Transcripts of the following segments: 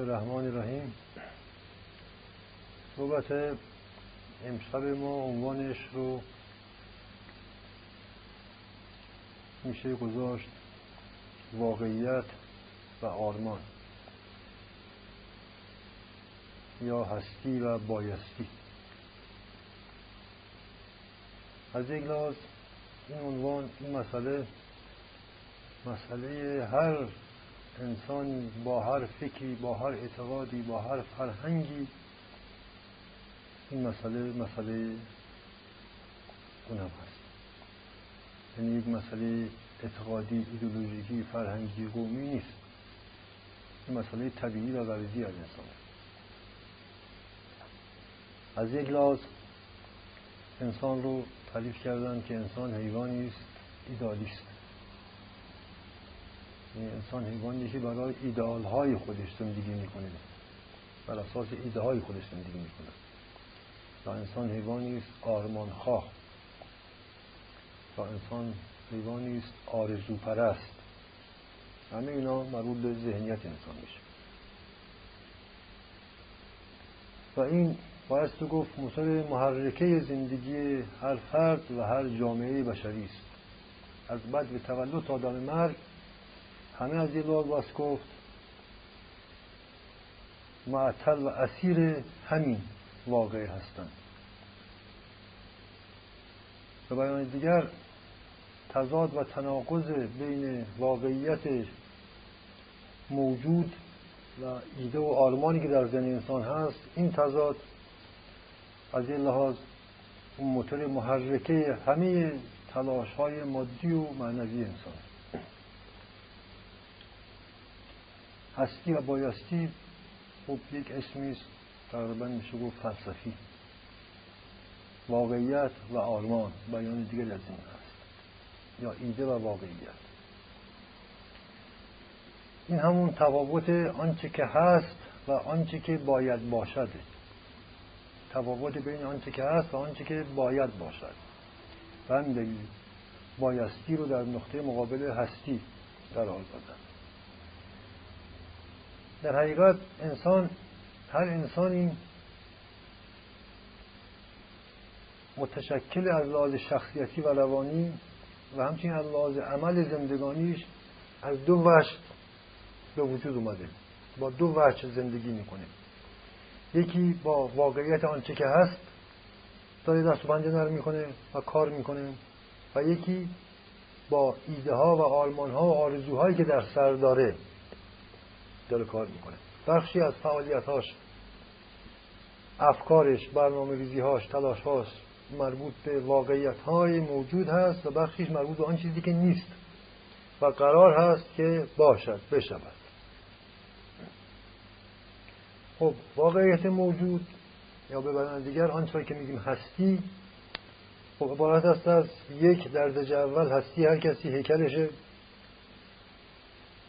الرحمن الرحیم صحبت امشب ما عنوانش رو میشه گذاشت واقعیت و آرمان یا هستی و بایستی از یک لحاظ این عنوان این مسئله مسئله هر انسانی با هر فکری با هر اعتقادی با هر فرهنگی این مسئله مسئله اونم هست یعنی یک مسئله اعتقادی ایدولوژیکی فرهنگی قومی نیست. این مسئله طبیعی و غریزی از انسان از یک لحاظ انسان رو تعریف کردن که انسان حیوانی است ایدالیست انسان حیوانی که برای ایدال های خودش زندگی می‌کنه. بر اساس ایده های خودش زندگی می‌کنه. و انسان حیوانی است آرمان خواه و انسان حیوانی است آرزو پرست همه اینا مربوط به ذهنیت انسان میشه. و این باید تو گفت موتور محرکه زندگی هر فرد و هر جامعه بشری است. از بعد به تولد تا دم مرگ همه از یه باز گفت معطل و اسیر همین واقعه هستند. به بیان دیگر تضاد و تناقض بین واقعیت موجود و ایده و آرمانی که در ذهن انسان هست این تضاد از این لحاظ موتور محرکه همه تلاش های مادی و معنوی انسان. هستی و بایستی خب یک اسمی است تقریبا میشه گفت فلسفی. واقعیت و آرمان بیان دیگر از این هست یا ایده و واقعیت. این همون تفاوت آنچه که هست و آنچه که باید باشد. تفاوت بین آنچه که هست و آنچه که باید باشد. بند بایستی رو در نقطه مقابل هستی قرار دادن. در حقیقت انسان هر انسانی متشکل از لحاظ شخصیتی و روانی و همچنین از لحاظ عمل زندگانیش از دو وجه به وجود اومده. با دو وجه زندگی می‌کنه. یکی با واقعیت آنچه که هست داره دست و پنجه نرم می‌کنه و کار می‌کنه و یکی با ایده ها و آرمان ها و آرزوهایی که در سر داره. داره کار می‌کنه. بخشی از فعالیت هاش افکارش برنامه ریزی هاش تلاش هاش مربوط به واقعیت های موجود هست و بخشیش مربوط به آن چیزی که نیست و قرار هست که باشد بشود. خب واقعیت موجود یا به بیان دیگر آنچه که میگیم هستی خب عبارت است از یک درجه اول هستی هر کسی هیکلشه.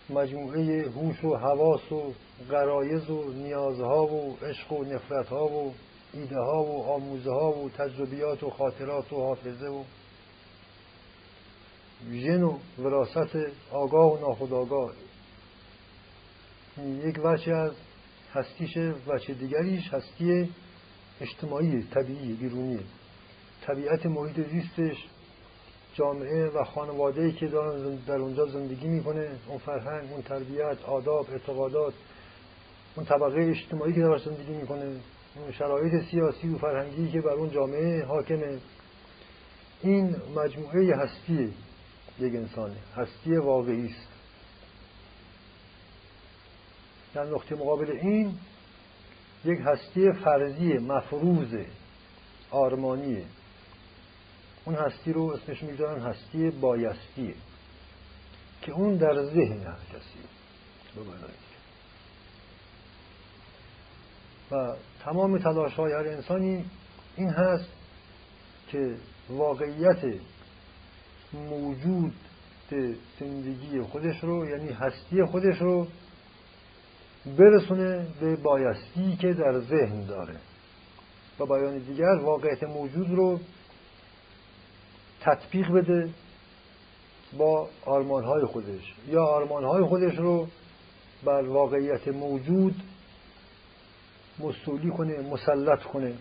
مجموعه هوش و حواس و غرایز و نیازها و عشق و نفرتها و ایده ها و آموزه ها و تجربیات و خاطرات و حافظه و ژن و وراست آگاه و ناخودآگاه. یک وجه از هستیش وجه دیگریش هستی اجتماعی طبیعی بیرونی. طبیعت محیط زیستش جامعه و خانواده که دارن در اونجا زندگی می‌کنه. اون فرهنگ اون تربیت آداب اعتقادات اون طبقه اجتماعی که داره زندگی می‌کنه. اون شرایط سیاسی و فرهنگی که بر اون جامعه حاکمه. این مجموعه هستی یک انسانه. هستی واقعی است. در نقطه مقابل این یک هستی فرضی مفروض آرمانیه. اون هستی رو اسمش می‌ذارن هستی بایستیه که اون در ذهن هر کسی و تمام تلاش های هر انسانی این هست که واقعیت موجود زندگی خودش رو یعنی هستی خودش رو برسونه به بایستی که در ذهن داره. و بیان دیگر واقعیت موجود رو تطبیق بده با آرمانهای خودش. یا آرمانهای خودش رو بر واقعیت موجود مستولی کنه مسلط کنه.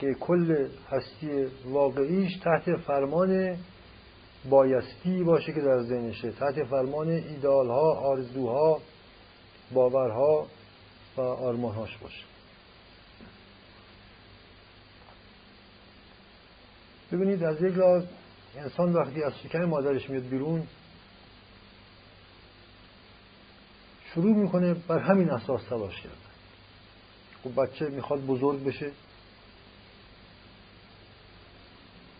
که کل هستی واقعیش تحت فرمان بایستی باشه که در ذهنشه. تحت فرمان ایدالها آرزوها باورها و آرمانهاش باشه. ببینید از یک لحاظ انسان وقتی از شکم مادرش میاد بیرون شروع می‌کنه بر همین اساس تلاش کرد خب بچه می‌خواد بزرگ بشه.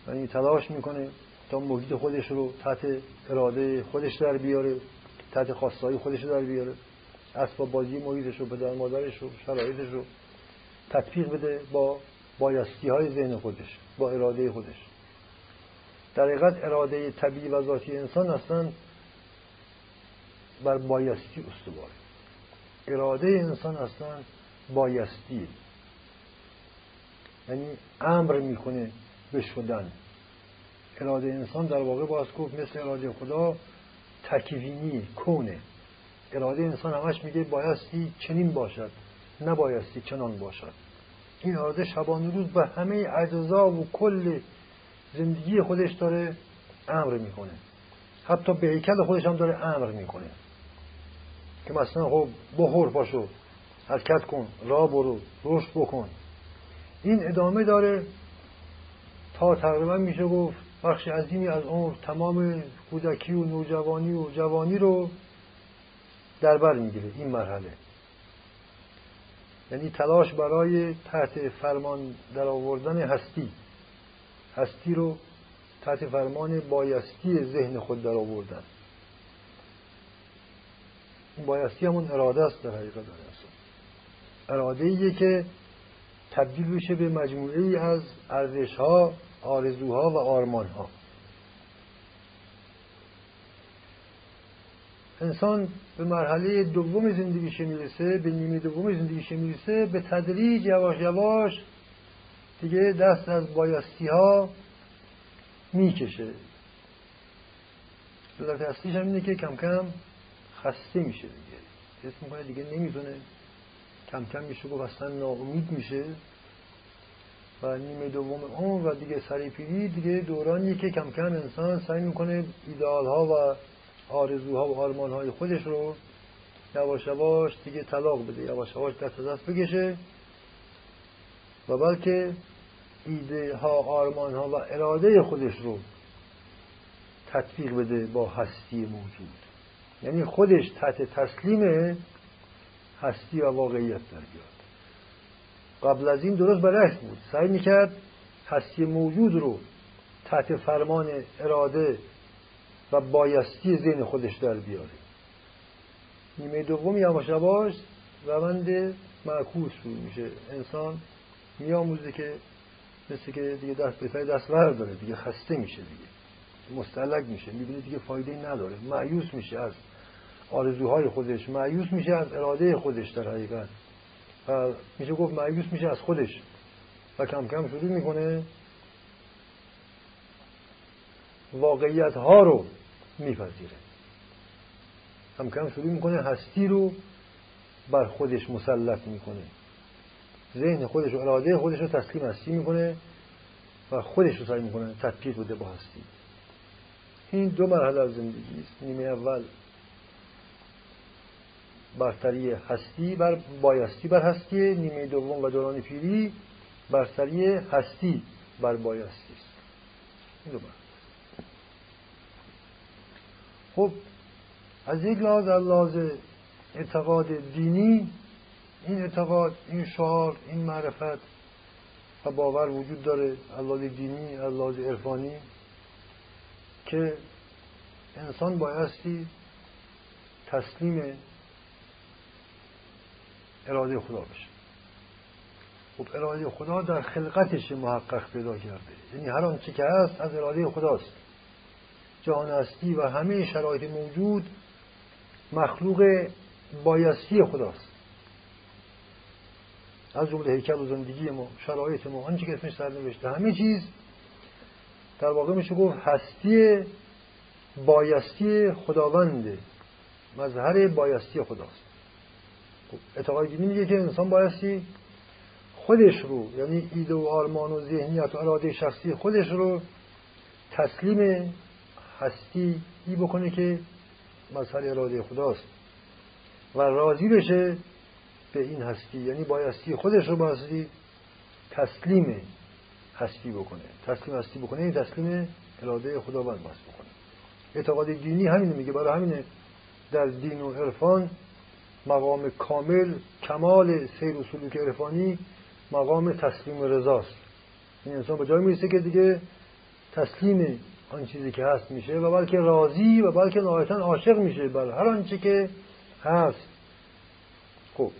این تلاش می‌کنه تا محیط خودش رو تحت اراده خودش در بیاره تحت خواستهای خودش در بیاره. اسباب بازی محیطش رو پدر مادرش رو شرایطش رو تطبیق بده با بایستی های ذهن خودش با اراده خودش. در حقیقت اراده طبیعی و ذاتی انسان اصلا بر بایستی استواره. اراده انسان اصلا بایستی. یعنی امر می‌کنه به شدن. اراده انسان در واقع باز گفت مثل اراده خدا تکوینی کونه. اراده انسان همش میگه بایستی چنین باشد نبایستی چنان باشد. این اراده شبانه روز به همه اجزا و کل زندگی خودش داره امر می‌کنه. حتی به هیکل خودش هم داره امر می‌کنه. که مثلا خب بخور پاشو حرکت کن راه برو رشد بکن. این ادامه داره. تا تقریبا میشه گفت بخش عظیمی از عمر تمام کودکی و نوجوانی و جوانی رو در بر می‌گیره. این مرحله. یعنی تلاش برای تحت فرمان در آوردن هستی. هستی رو تحت فرمان بایستی ذهن خود در آوردن این بایستی همون اراده است در حقیقت. اراده ایه که تبدیل بشه به مجموعه ای از ارزش ها آرزوها و آرمان ها انسان به مرحله دوم زندگیش می‌رسه به نیمه دوم زندگیش می‌رسه به تدریج یواش یواش دیگه دست از بایستی ها می‌کشه. صورت اصلیش هم اینه که کم کم خسته میشه دیگه. حس می‌کنه دیگه نمی‌تونه کم کم میشه گفت اصلا ناامید میشه. و نیمه دوم اون و دیگه سری پیری دیگه دورانی که کم کم انسان سعی می‌کنه ایدال ها و آرزوها و آرمان های خودش رو یواش یواش دیگه طلاق بده یواش یواش دست دست بکشه. و بلکه ایده ها آرمان ها و اراده خودش رو تطبیق بده با هستی موجود. یعنی خودش تحت تسلیم هستی و واقعیت در بیاد. قبل از این درست برعکس بود. سعی می‌کرد هستی موجود رو تحت فرمان اراده و بایستی ذهن خودش در بیاره. نیمه دوم یواش یواش روند معکوس شروع میشه. انسان میآموزه که مثل که دیگه دست به دست داره دیگه خسته میشه دیگه. مستلق میشه می‌بینه دیگه فایده نداره. معیوس میشه از آرزوهای خودش معیوس میشه از اراده خودش در حقیقت. و میشه گفت معیوس میشه از خودش. و کم کم شروع می‌کنه واقعیت ها رو میپذیره. کم کم شروع می‌کنه هستی رو بر خودش مسلط می‌کنه. ذهن خودش و اراده خودش رو تسلیم هستی می‌کنه و خودش رو سعی می‌کنه تطبیق بده با هستی. این دو مرحله از زندگی است. نیمه اول برتری هستی بر بایستی بر هستی. نیمه دوم و دوران پیری برتری هستی بر بایستی است. این دو خب از یک لحاظ از لحاظ اعتقاد دینی این اعتقاد این شعار این معرفت و باور وجود داره از دینی از لحاظ عرفانی که انسان بایستی تسلیم اراده خدا بشه. خب اراده خدا در خلقتش محقق پیدا کرده. یعنی هر آنچه که هست از اراده خداست. جهان هستی و همه شرایط موجود مخلوق بایستی خداست. از جمله هیکل و زندگی ما شرایط ما آنچه که اسمش نوشته همه چیز در واقع میشه گفت هستی بایستی خداونده مظهر بایستی خداست. خب، اعتقاد میگه که انسان بایستی خودش رو یعنی ایده و آرمان و ذهنیت و اراده شخصی خودش رو تسلیم هستی ای بکنه که مظهر اراده خداست. و راضی بشه به این هستی. یعنی بایستی خودش رو بایستی تسلیم هستی بکنه. تسلیم هستی بکنه این یعنی تسلیم اراده خداوند باز بکنه. اعتقاد دینی همینه میگه برای همینه. در دین و عرفان مقام کامل کمال سیر و سلوک عرفانی مقام تسلیم رضاست. این انسان به جای می‌رسه که دیگه تسلیم آن چیزی که هست میشه و بلکه راضی و بلکه نهایتا عاشق میشه. بر هر آنچه که هست. خب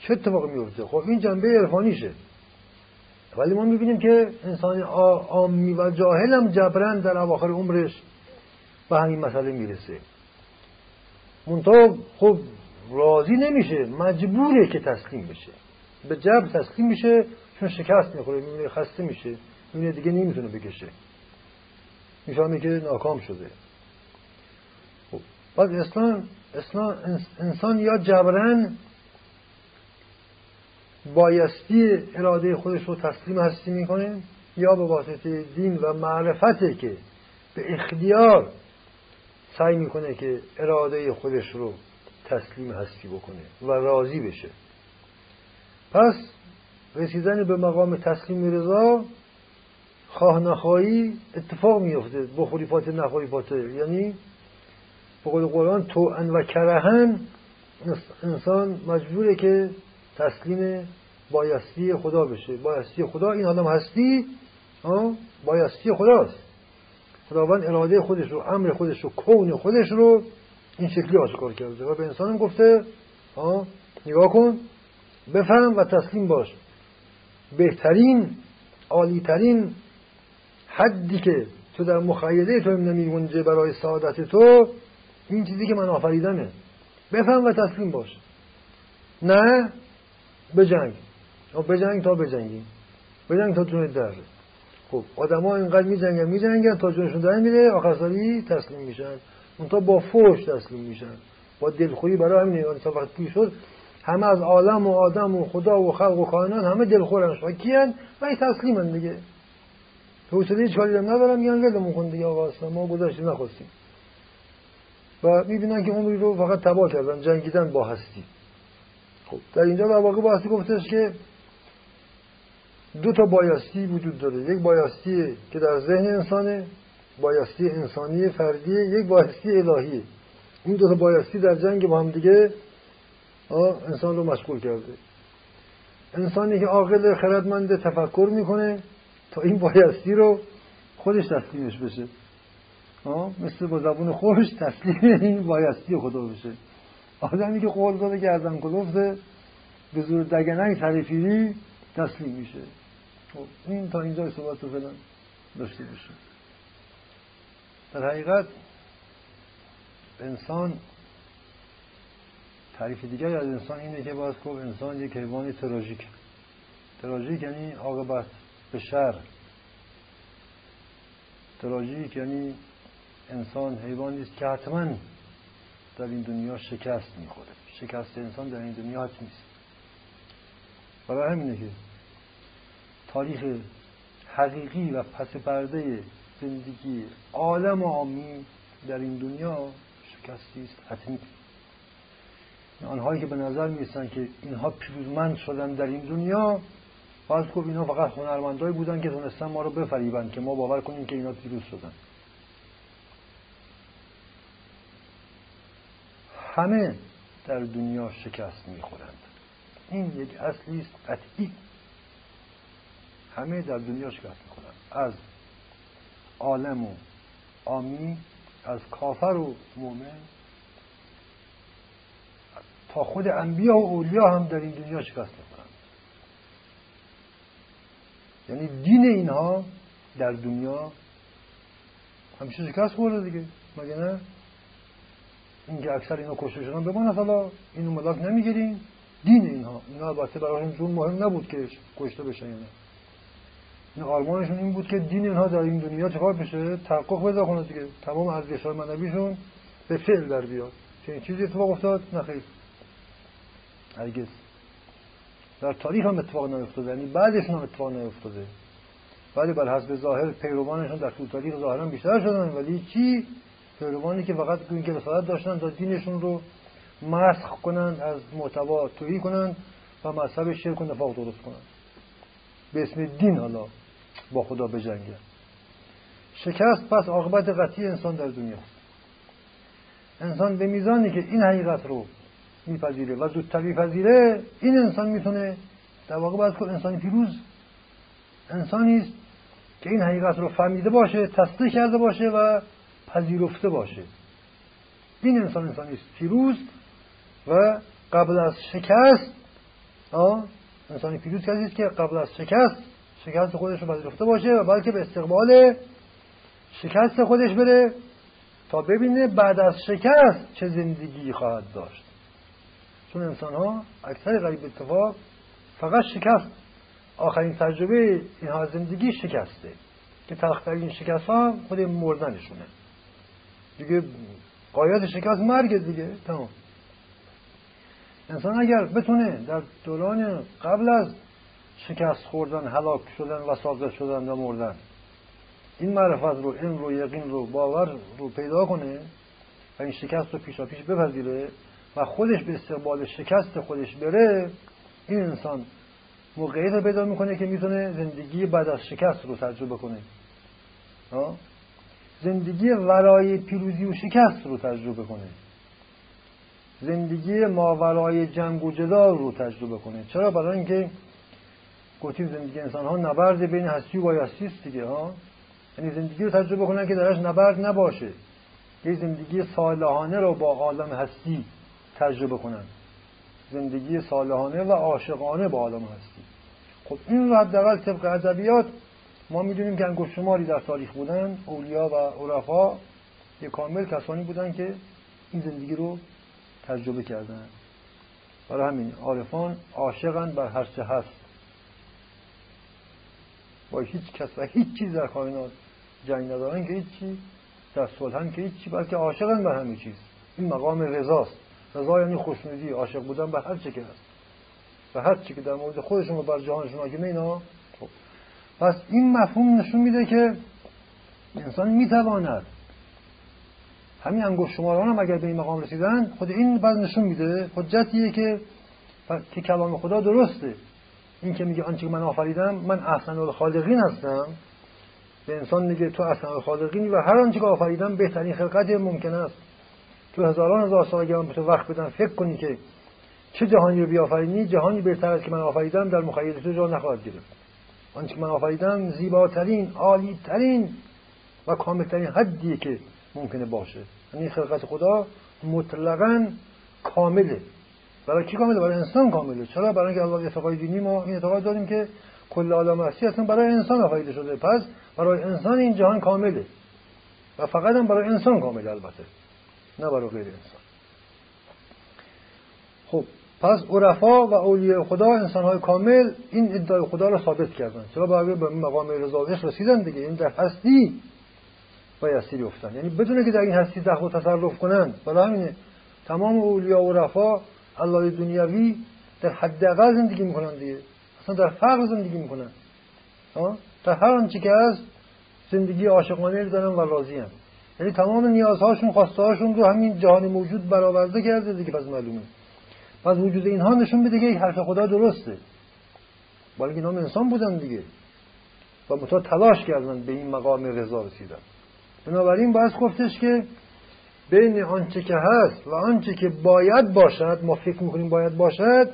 چه اتفاقی میفته؟ خب این جنبه عرفانیشه. ولی ما می‌بینیم که انسان عامی و جاهل هم جبران در اواخر عمرش به همین مسئله می‌رسه. منطقه خب راضی نمیشه مجبوره که تسلیم بشه. به جبر تسلیم میشه چون شکست می‌خوره می‌بینه خسته میشه می‌بینه دیگه نمی‌تونه بکشه. می‌فهمه که ناکام شده. خب بعد اسلام انسان یا جبران بایستی اراده خودش رو تسلیم هستی می‌کنه یا به واسطه دین و معرفته که به اختیار سعی می‌کنه که اراده خودش رو تسلیم هستی بکنه و راضی بشه. پس رسیدن به مقام تسلیم رضا خواه نخواهی اتفاق میفته بخوریفات نخوریفات یعنی به قول قرآن تو و کرهن انسان مجبوره که تسلیم بایستی خدا بشه. بایستی خدا این آدم هستی بایستی خداست. خداوند اراده خودش رو امر خودش رو کون خودش رو این شکلی آشکار کرده. و به انسانم گفته نگاه کن. بفهم و تسلیم باش. بهترین عالیترین حدی که تو در مخیله تو نمیگنجه برای سعادت تو این چیزی که من آفریدمه بفهم و تسلیم باش. نه بجنگ بجنگ تا بجنگی بجنگ تا جونت در. خب آدما اینقدر میجنگن میجنگن تا جونشون در میره آخر تسلیم میشن. اون تا با فوش تسلیم میشن. با دلخوری برای همین انسان وقتی شد همه از عالم و آدم و خدا و خلق و کائنات همه دلخورن. شاکیان و این تسلیمن دیگه. حوصله هیچ کاری ندارم میان ولمون کن دیگه آقا اصلا ما گذاشتیم نخواستیم. و می‌بینن که عمری رو فقط تباه کردن جنگیدن با هستی. خب در اینجا در واقع باستی گفتش که دو تا بایستی وجود داره. یک بایستی که در ذهن انسانه بایستی انسانی فردیه یک بایستی الهیه. این دو تا بایستی در جنگ با هم دیگه انسان رو مشغول کرده. انسانی که عاقل خردمند تفکر می‌کنه تا این بایستی رو خودش تسلیمش بشه. مثل با زبون خوش تسلیم این بایستی خدا بشه. آدمی که قول داده گردن کلفته به زور دگننگ تریفیری تسلیم میشه. خب این تا اینجا صحبت رو فعلا داشته بشه در حقیقت انسان تعریف دیگری از انسان اینه که باز گفت انسان یک حیوان تراژیک. تراژیک یعنی عاقبت به شر. تراژیک یعنی انسان حیوانی است که حتما در این دنیا شکست می‌خوره. شکست انسان در این دنیا حتمی نیست برای همینه که تاریخ حقیقی و پس پرده زندگی عالم عامی در این دنیا شکستی است حتمی. آنهایی که به نظر می‌رسن که اینها پیروزمند شدن در این دنیا باز گفت اینا فقط هنرمندایی بودن که تونستن ما رو بفریبن که ما باور کنیم که اینا پیروز شدن. همه در دنیا شکست می‌خورند. این یک اصلی است قطعی. همه در دنیا شکست می‌خورند. از عالم و آمی از کافر و مؤمن تا خود انبیا و اولیا هم در این دنیا شکست می‌خورند. یعنی دین اینها در دنیا همیشه شکست خورده دیگه. مگه نه؟ اینکه اکثر اینا کشته شدن بماند حالا اینو ملاک نمی‌گیریم. دین اینها. اینا البته برای جون مهم نبود که کشته بشن اینا این آرمانشون این بود که دین اینها در این دنیا چکار بشه؟ تحقق پیدا کنه دیگه. تمام ارزش های منبیشون به فعل در بیاد. چه این چیزی اتفاق افتاد؟ نخیر هرگز. در تاریخ هم اتفاق نیفتاده. یعنی بعدشون هم اتفاق نیفتاده. ولی بر حسب ظاهر پیروانشون در طول تاریخ ظاهرا بیشتر شدن. ولی چی؟ پیروانی که فقط این که رسالت داشتن تا دینشون رو مسخ کنند از محتوا توهی کنند و مذهب شرک و نفاق درست کنند به اسم دین حالا با خدا بجنگه شکست پس عاقبت قطعی انسان در دنیا. انسان به میزانی که این حقیقت رو میپذیره و زودتر میپذیره این انسان می‌تونه در واقع باید که انسانی پیروز انسانی است که این حقیقت رو فهمیده باشه تصدیق کرده باشه و پذیرفته باشه. این انسان انسانی است. پیروز و قبل از شکست انسانی پیروز کسی است که قبل از شکست شکست خودش رو پذیرفته باشه و بلکه به استقبال شکست خودش بره تا ببینه بعد از شکست چه زندگی خواهد داشت. چون انسان ها اکثر غریب اتفاق فقط شکست. آخرین تجربه اینها زندگی شکسته که تلخترین شکست ها خود مردنشونه. دیگه قایت شکست مرگ دیگه. تمام. انسان اگر بتونه در دوران قبل از شکست خوردن هلاک شدن و ساقط شدن و مردن این معرفت رو علم رو یقین رو باور رو پیدا کنه و این شکست رو پیشا پیش بپذیره و خودش به استقبال شکست خودش بره این انسان موقعیت رو پیدا می‌کنه که می‌تونه زندگی بعد از شکست رو تجربه کنه. زندگی ورای پیروزی و شکست رو تجربه کنه. زندگی ماورای جنگ و جدال رو تجربه کنه. چرا؟ برای اینکه گفتیم زندگی انسان ها نبرد بین هستی و بایستی است دیگه ها؟ یعنی زندگی رو تجربه کنن که درش نبرد نباشه. یه زندگی صالحانه رو با عالم هستی تجربه کنن زندگی صالحانه و عاشقانه با عالم هستی خب این رو حداقل طبق ادبیات ما می‌دونیم که انگشت شماری در تاریخ بودن اولیا و عرفا یه کامل کسانی بودن که این زندگی رو تجربه کردن. برای همین عارفان عاشقن بر هر چه هست. با هیچ کس و هیچ چیز در کائنات جنگ ندارن که هیچی در صلحن که هیچی بلکه عاشقن بر همه چیز. این مقام رضاست. رضا یعنی خوشنودی عاشق بودن به هر چه که هست. و هر چی که در مورد خودشون و بر جهانشون حاکمه اینا خب. پس این مفهوم نشون میده که انسان می‌تواند همین انگشت شماران هم اگر به این مقام رسیدن خود این بعد نشون میده حجتیه که که کلام خدا درسته. این که میگه آنچه من آفریدم من احسن الخالقین هستم. به انسان میگه تو احسن الخالقینی و هر آنچه که آفریدم بهترین خلقت ممکن است. تو هزاران هزار سال اگر به تو وقت بدن. فکر کنی که چه جهانی رو بیافرینی؟ جهانی بهتر است که من آفریدم. در مخیل تو جا نخواهد گرفت. آنچه من آفریدم زیباترین عالیترین و کاملترین حدیه که ممکنه باشه. یعنی خلقت خدا مطلقا کامله. برای کی کامله؟ برای انسان کامله. چرا؟ برای اینکه الله اعتقاد دینی ما این اعتقاد داریم که کل عالم هستی اصلا برای انسان آفریده شده. پس برای انسان این جهان کامله. و فقط هم برای انسان کامله البته. نه برای غیر انسان. خب پس عرفا و اولیاء خدا انسان های کامل این ادعای خدا را ثابت کردن. چرا برای به مقام رضا رسیدن دیگه؟ این در هستی بایستی افتن. یعنی بدون که در این هستی دخل و تصرف کنن. برای همینه تمام اولیا و رفا الله دنیاوی در حداقل زندگی می‌کنن دیگه. اصلا در فقر زندگی می‌کنن. در هر آنچه که هست زندگی عاشقانه دارن و راضی هم. یعنی تمام نیازهاشون خواسته هاشون رو همین جهان موجود برآورده کرده دیگه پس معلومه. پس وجود اینها نشون میده که حرف خدا درسته. بالای اینا انسان بودن دیگه. و متا تلاش کردن به این مقام رضا رسیدن. بنابراین باید گفتش که بین آنچه که هست و آنچه که باید باشد ما فکر می‌کنیم باید باشد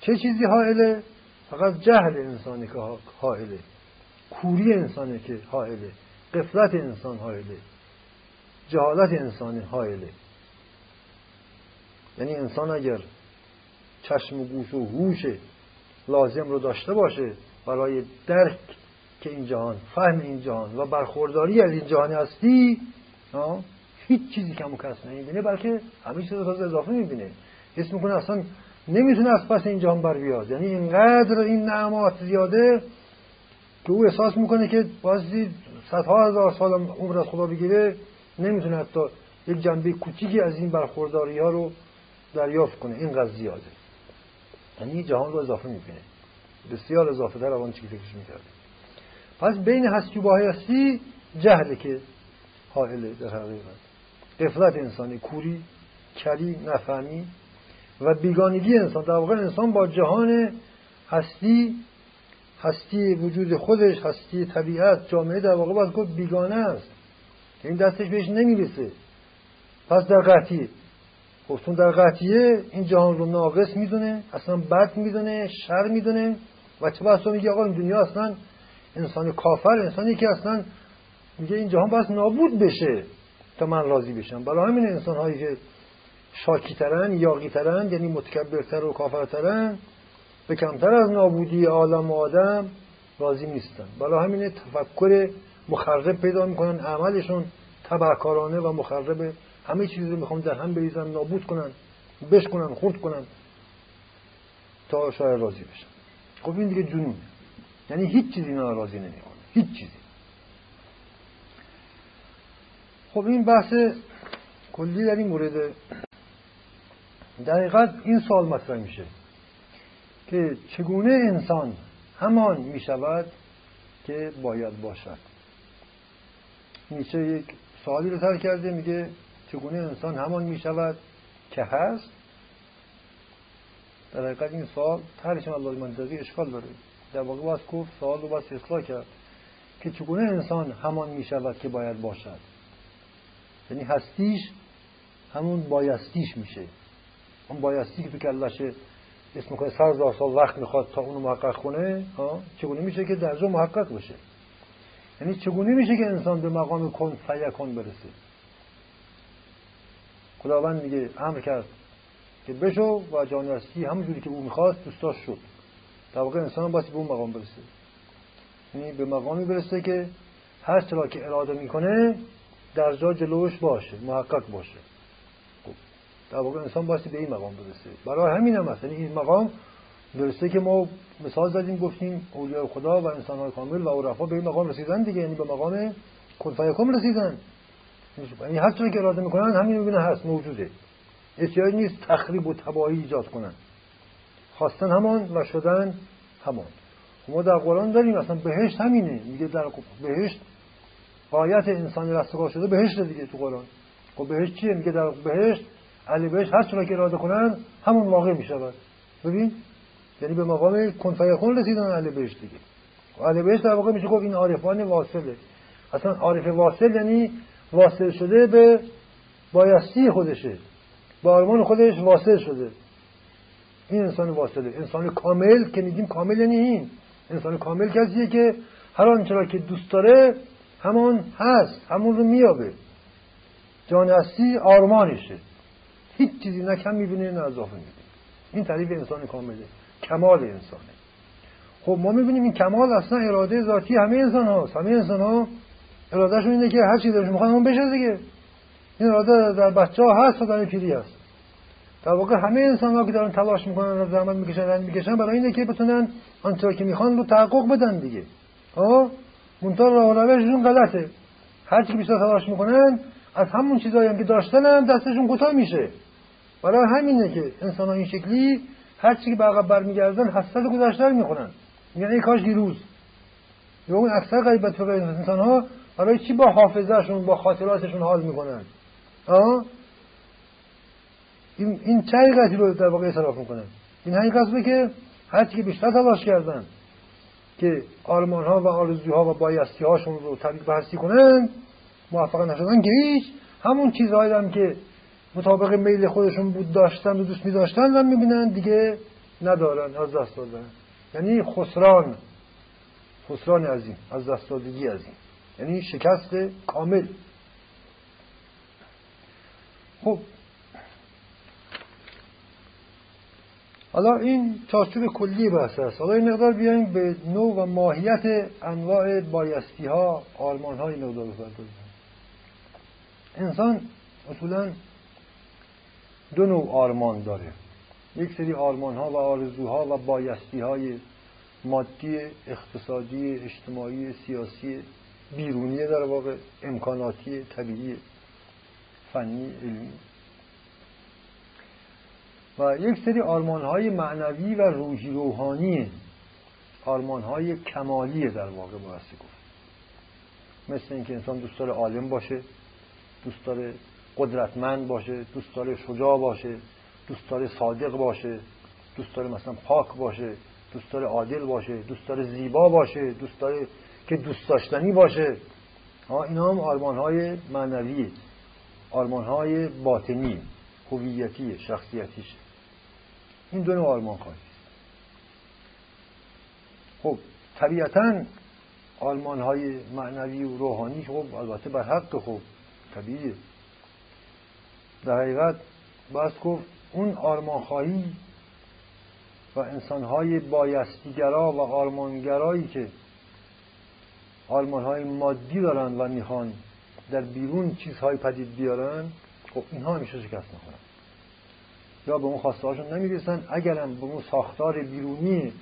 چه چیزی حائله؟ فقط جهل انسانی که حائله. کوری انسانی که حائله. قفلت انسان حائله. جهالت انسانی حائله یعنی انسان اگر چشم و گوش و هوش لازم رو داشته باشه برای درک که این جهان فهم این جهان و برخورداری از این جهان هستی هیچ چیزی کم و کس نمی‌بینه بلکه همه چیز رو اضافه می‌بینه. حس می‌کنه اصلا نمی‌تونه از پس این جهان بر بیاد. یعنی اینقدر این نعمات زیاده که او احساس می‌کنه که بازی صدها هزار سال عمر از خدا بگیره نمی‌تونه حتی یک جنبه کوچیکی از این برخورداری ها رو دریافت کنه. اینقدر زیاده. یعنی جهان رو اضافه می‌بینه. بسیار اضافه تر آن چی فکرش می‌کرده پس بین هستی و بایستی جهله که حائله در حقیقت. قفلت انسانی کوری کلی نفهمی و بیگانگی انسان. در واقع انسان با جهان هستی هستی وجود خودش هستی طبیعت جامعه در واقع باید گفت بیگانه است. این دستش بهش نمی‌رسه. پس در قطعیه خب در قطعیه این جهان رو ناقص می‌دونه اصلا بد می‌دونه شر می‌دونه. و چه بحث میگه آقا این دنیا اصلا انسان کافر انسانی که اصلا میگه این جهان باید نابود بشه تا من راضی بشم. برای همین انسان هایی که شاکی ترن یاقی ترن یعنی متکبرتر و کافرترن به کمتر از نابودی عالم و آدم راضی نیستن. برای همین تفکر مخرب پیدا می‌کنن عملشون تبهکارانه و مخرب. همه چیزی رو می‌خوام در هم بریزن نابود کنن بشکنن خورد کنن تا شاید راضی بشن. خب این دیگه جنون. یعنی هیچ چیزی اینا راضی نمی‌کنه هیچ چیزی. خب این بحث کلی در این مورد دقیقا این سوال مطرح میشه که چگونه انسان همان می‌شود که باید باشد؟ نیچه یک سوالی رو تر کرده میگه چگونه انسان همان می‌شود که هست؟ در حقیقت این سوال ترش الله منطقی اشکال داره. در واقع باید گفت سوال رو باید اصلاح کرد که چگونه انسان همان می‌شود که باید باشد؟ یعنی هستیش همون بایستیش میشه. اون بایستی که تو کلشه اسم کنه سر سال وقت می‌خواد تا اونو محقق کنه چگونه میشه که در محقق بشه؟ یعنی چگونه میشه که انسان به مقام کن فیکن برسه؟ خداوند میگه امر کرد که بشو و جانرسی همونجوری که او می‌خواست دوستاش شد. در واقع انسان باید به اون مقام برسه. یعنی به مقامی برسه که هر چرا که اراده می‌کنه در جا جلوش باشه محقق باشه. خب در واقع انسان باید به این مقام برسه. برای همین هم هست. یعنی این مقام درسته که ما مثال زدیم گفتیم اولیاء خدا و انسان های کامل و عرفا به این مقام رسیدن دیگه یعنی به مقام کن رسیدن. یعنی هر که اراده می‌کنن همین می‌بینه هست موجوده. احتیاج نیست تخریب و تباهی ایجاد کنن. خواستن همان و شدن همان. ما در قرآن داریم اصلا بهشت همینه. میگه در بهشت قایت انسانی رستگار شده بهشت دیگه تو قرآن. خب بهشت چیه؟ میگه در بهشت علی بهشت هر چرا که اراده کنن همون واقع می‌شود. ببین؟ یعنی به مقام کنفیکون رسیدن علی بهشت دیگه. علی بهشت در واقع میشه گفت این عارفان واصله. اصلا عارف واصل یعنی واصل شده به بایستی خودشه. با آرمان خودش واصل شده. این انسان واصله. انسان کامل که میگیم کامل یعنی این. انسان کامل کسیه که هر آنچه را که دوست داره همان هست همون رو میابه جان هستی آرمانشه. هیچ چیزی نه کم می‌بینه نه اضافه می‌بینه. این تعریف انسان کامله. کمال انسانه. خب ما می‌بینیم این کمال اصلا اراده ذاتی همه انسان هاست همه انسان ها ارادهشون اینه که هر چیزی دارش می‌خوان اون بشه دیگه. این اراده در بچه ها هست و در پیری هست. در واقع همه انسان ها که دارن تلاش می‌کنن و زحمت می‌کشن رنج می‌کشن برای اینه که بتونن آنچه که می‌خوان رو تحقق بدن دیگه. آه؟ منتها راه روششون غلطه. هر چی بیشتر تلاش می‌کنن از همون چیزایی هم که داشتن هم دستشون کوتاه میشه. برای همینه که انسان ها این شکلی هر چی که عقب برمیگردن حسرت گذشته می‌کنن یعنی کاش دیروز. یا اون اکثر غیبت انسان ها برای چی با حافظهشون با خاطراتشون حال می‌کنن؟ آه؟ این, این چه حقیقتی رو در واقع اصراف می‌کنن این حقیقت که هرچی که بیشتر تلاش کردن که آرمان ها و آرزوها و بایستی هاشون رو تبدیل به هستی کنن موفق نشدن که هیچ. همون چیزهایی هم که مطابق میل خودشون بود داشتن و دوست می داشتن و می‌بینن دیگه ندارن از دست دادن. یعنی خسران خسران عظیم از دست دادگی عظیم. یعنی شکست کامل. خب. حالا این چارچوب کلی بحث است. حالا این مقدار بیایم به نوع و ماهیت انواع بایستی ها آرمان های مقدار انسان اصولا دو نوع آرمان داره. یک سری آرمان ها و آرزوها و بایستی های مادی اقتصادی اجتماعی سیاسی بیرونی در واقع امکاناتی طبیعی فنی علمی. و یک سری آرمان های معنوی و روحی روحانی آرمان های کمالی در واقع بایستی گفت. مثل اینکه انسان دوست داره عالم باشه دوست داره قدرتمند باشه دوست داره شجاع باشه دوست داره صادق باشه دوست داره مثلا پاک باشه دوست داره عادل باشه دوست داره زیبا باشه دوست داره که دوست داشتنی باشه. اینا هم آرمان های معنوی آرمان های باطنی هویتی شخصیتیش. این دو نوع آرمان خواهی خب طبیعتا آرمان های معنوی و روحانی خب البته بر حق خب طبیعیه. در حقیقت باید گفت اون آرمان خواهی و انسانهای بایستیگرا و آرمانگرایی که آرمانهای مادی دارن و می‌خوان در بیرون چیزهای پدید بیارن خب اینها همیشه شکست می‌خورن. یا به اون خواسته هاشون نمی‌رسن اگرم به اون ساختار بیرونی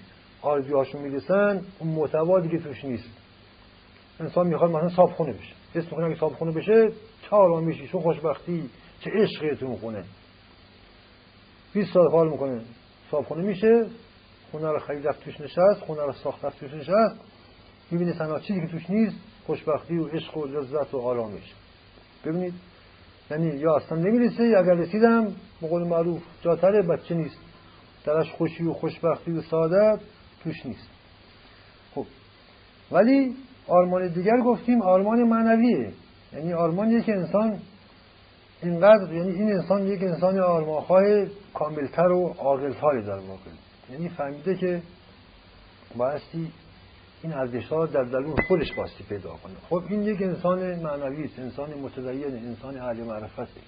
آرزوهاشون می‌رسن اون محتوا دیگه توش نیست. انسان می‌خواد مثلا صاحب خونه بشه. حس می‌کنه اگه صاحب بشه چه آرامیشی چه خوشبختی. چه عشقی تو خونه 20 سال حال می‌کنه. صابخونه میشه خونه رو خرید رفت توش نشست خونه رو ساخت رفت توش نشست. می‌بینه تنها چیزی که توش نیست خوشبختی و عشق و لذت و آرامش. ببینید یعنی یا اصلا نمی‌رسه یا اگر رسیدم به قول معروف جاتره بچه نیست. درش خوشی و خوشبختی و سعادت توش نیست. خب ولی آرمان دیگر گفتیم آرمان معنویه. یعنی آرمانیه که انسان اینقدر یعنی این انسان یک انسان آرمانخواه کاملتر و عاقلتری در واقع یعنی فهمیده که بایستی این ارزش در درون خودش باستی پیدا کنه. خب این یک انسان معنوی است انسان متدین انسان اهل معرفته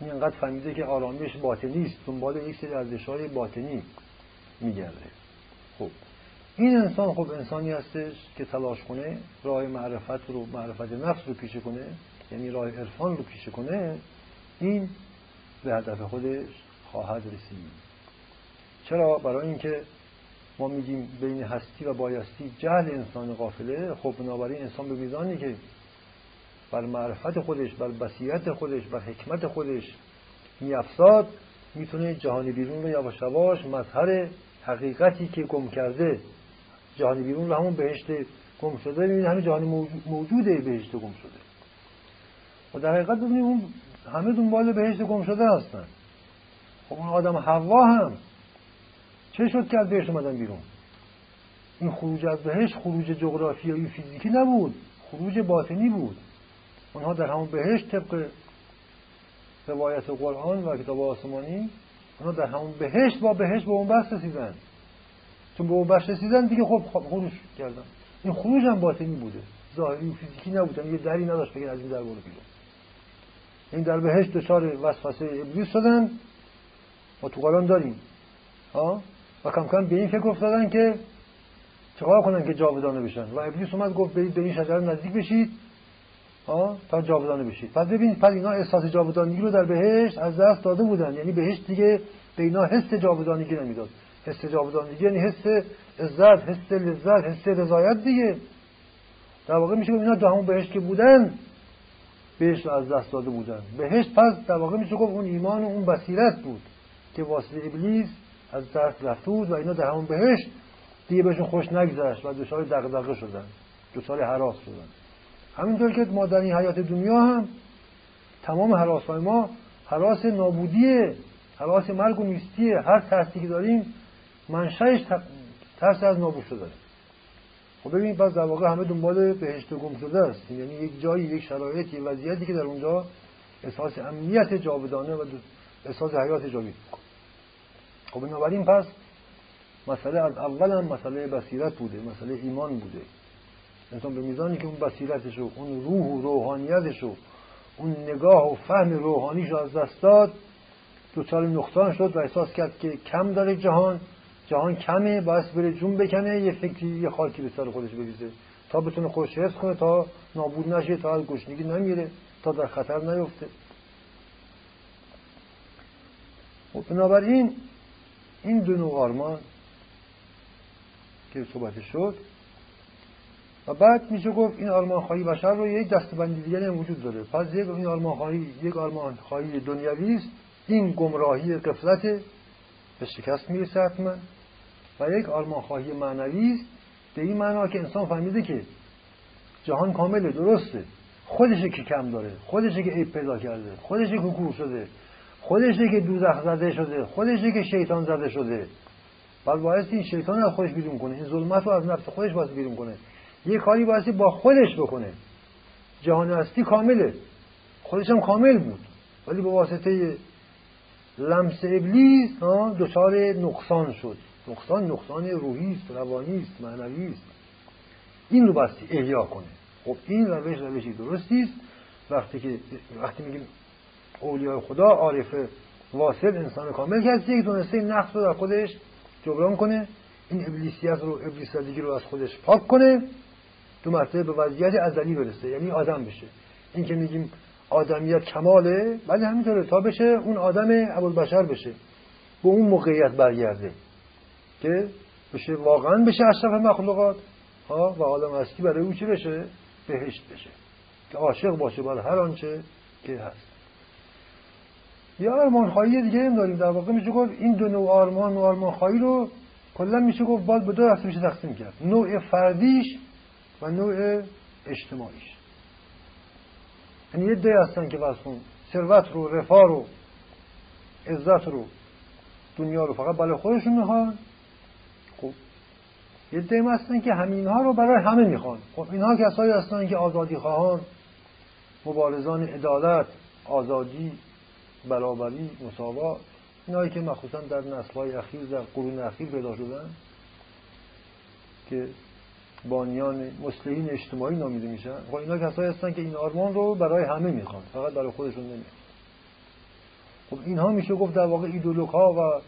این انقدر فهمیده که آرامش باطنی است دنبال یک سری ارزش باطنی میگرده. خب این انسان خب انسانی هستش که تلاش کنه راه معرفت رو معرفت نفس رو پیشه کنه. یعنی راه عرفان رو پیشه کنه این به هدف خودش خواهد رسید. چرا؟ برای اینکه ما میگیم بین هستی و بایستی جهل انسان قافله خب بنابراین انسان به میزانی که بر معرفت خودش بر بصیرت خودش بر حکمت خودش میافزاد می‌تونه جهان بیرون رو یواش یواش مظهر حقیقتی که گم کرده جهان بیرون رو همون بهشت گم شده می‌بینه همین جهان موجوده بهشت گم شده. و در حقیقت ببینیم اون همه دنبال بهشت گم شده هستن. خب اون آدم حوا هم چه شد که از بهشت اومدن بیرون؟ این خروج از بهشت خروج جغرافیایی فیزیکی نبود خروج باطنی بود. اونها در همون بهشت طبق روایت قرآن و کتاب آسمانی اونها در همون بهشت با بهشت به اون بحث رسیدن. چون به اون بحث رسیدن دیگه خب خروج کردن. این خروج هم باطنی بوده. ظاهری و فیزیکی نبودن یه دری نداشت بگن از این در برو بیرون. این در بهشت دچار وسوسه ابلیس شدن. ما تو قرآن داریم. ها؟ و کم کم به این فکر افتادن که چقدر کنن که جاودانه بشن؟ و ابلیس اومد گفت برید به این شجره نزدیک بشید. ها؟ تا جاودانه بشید. پس ببینید پس اینا احساس جاودانگی رو در بهشت از دست داده بودن. یعنی بهشت دیگه به اینا حس جاودانگی نمی‌داد. حس جاودانگی یعنی حس عزت حس لذت حس رضایت دیگه. در واقع میشه اینا در همون بهشت که بودن بهشت رو از دست داده بودن. بهشت پس در واقع میشه گفت اون ایمان و اون بصیرت بود که واسه ابلیس از دست رفته بود و اینا در همون بهشت دیگه بهشون خوش نگذشت و دچار دغدغه شدن دچار حراس شدن. همینطور که ما در این حیات دنیا هم تمام حراس های ما حراس نابودیه حراس مرگ و نیستیه. هر ترسی که داریم منشأش ترس از نابود شدن خب ببینید پس در واقع همه دنبال بهشت گم شده است. یعنی یک جایی یک شرایط یک وضعیتی که در اونجا احساس امنیت جاودانه و احساس حیات جاوید خب بنابراین پس مسئله از اول هم مسئله بصیرت بوده مسئله ایمان بوده. انسان به میزانی که اون بصیرتش و اون روح و روحانیتش و اون نگاه و فهم روحانیش رو از دست داد دوچار نقصان شد و احساس کرد که کم داره جهان. جهان کمه باید بره جون بکنه یه فکری یه خاکی به سر خودش بریزه. تا بتونه خودش حفظ کنه تا نابود نشه تا از گشنگی نمیره تا در خطر نیفته. و خب بنابراین این دو نوع آرمان که صحبت شد و بعد میشه گفت این آرمان خواهی بشر رو یک دستبندی دیگری هم وجود داره. پس یک این آرمان خواهی یک آرمان خواهی دنیوی است. این گمراهی قفلت به شکست می‌رسه حتما. و یک آرمان خواهی معنوی است به این معنا که انسان فهمیده که جهان کامله درسته. خودشه که کم داره خودشه که عیب پیدا کرده خودشه که کور شده خودشه که دوزخ زده شده خودشه که شیطان زده شده. بل باید این شیطان از خودش بیرون کنه. این ظلمت رو از نفس خودش باید بیرون کنه. یه کاری باید با خودش بکنه. جهان هستی کامله. خودش هم کامل بود. ولی به واسطه لمس ابلیس دچار نقصان شد. نقصان نقصان روحی است روانی است معنوی است. این رو باستی احیا کنه. خب این روش روشی درستی است. وقتی که وقتی میگیم اولیاء خدا عارف واصل انسان کامل کسی یک دونسته نقص رو در خودش جبران کنه. این ابلیسیت رو ابلیس رو از خودش پاک کنه. دو مرتبه به وضعیت ازلی برسه یعنی آدم بشه. این که میگیم آدمیت کماله ولی همینطوره. تا بشه اون آدم بشر بشه. به اون موقعیت برگرده. که بشه واقعا بشه اشرف مخلوقات. ها و عالم هستی برای او چی بشه؟ بهشت بشه. که عاشق باشه برای هر آنچه که هست. یا آرمان خواهی دیگه هم داریم. در واقع میشه گفت این دو نوع آرمان و آرمان خواهی رو کلا میشه گفت باید به دو دسته میشه تقسیم کرد. نوع فردیش و نوع اجتماعیش. یعنی یه دی هستن که واسه ثروت رو رفاه رو عزت رو دنیا رو فقط برای خودشون می‌خوان. یه دیم هستن که همین ها رو برای همه می‌خوان. خب اینها کسایی هستن که آزادی خواهان مبارزان عدالت آزادی برابری مساوات. اینایی که مخصوصا در نسلهای اخیر در قرون اخیر پیدا شدن که بانیان مسلحین اجتماعی نامیده میشن. خب اینا کسایی هستن که این آرمان رو برای همه می‌خوان فقط برای خودشون نمی‌خوان. خب اینها میشه گفت در واقع ایدولوگ ها و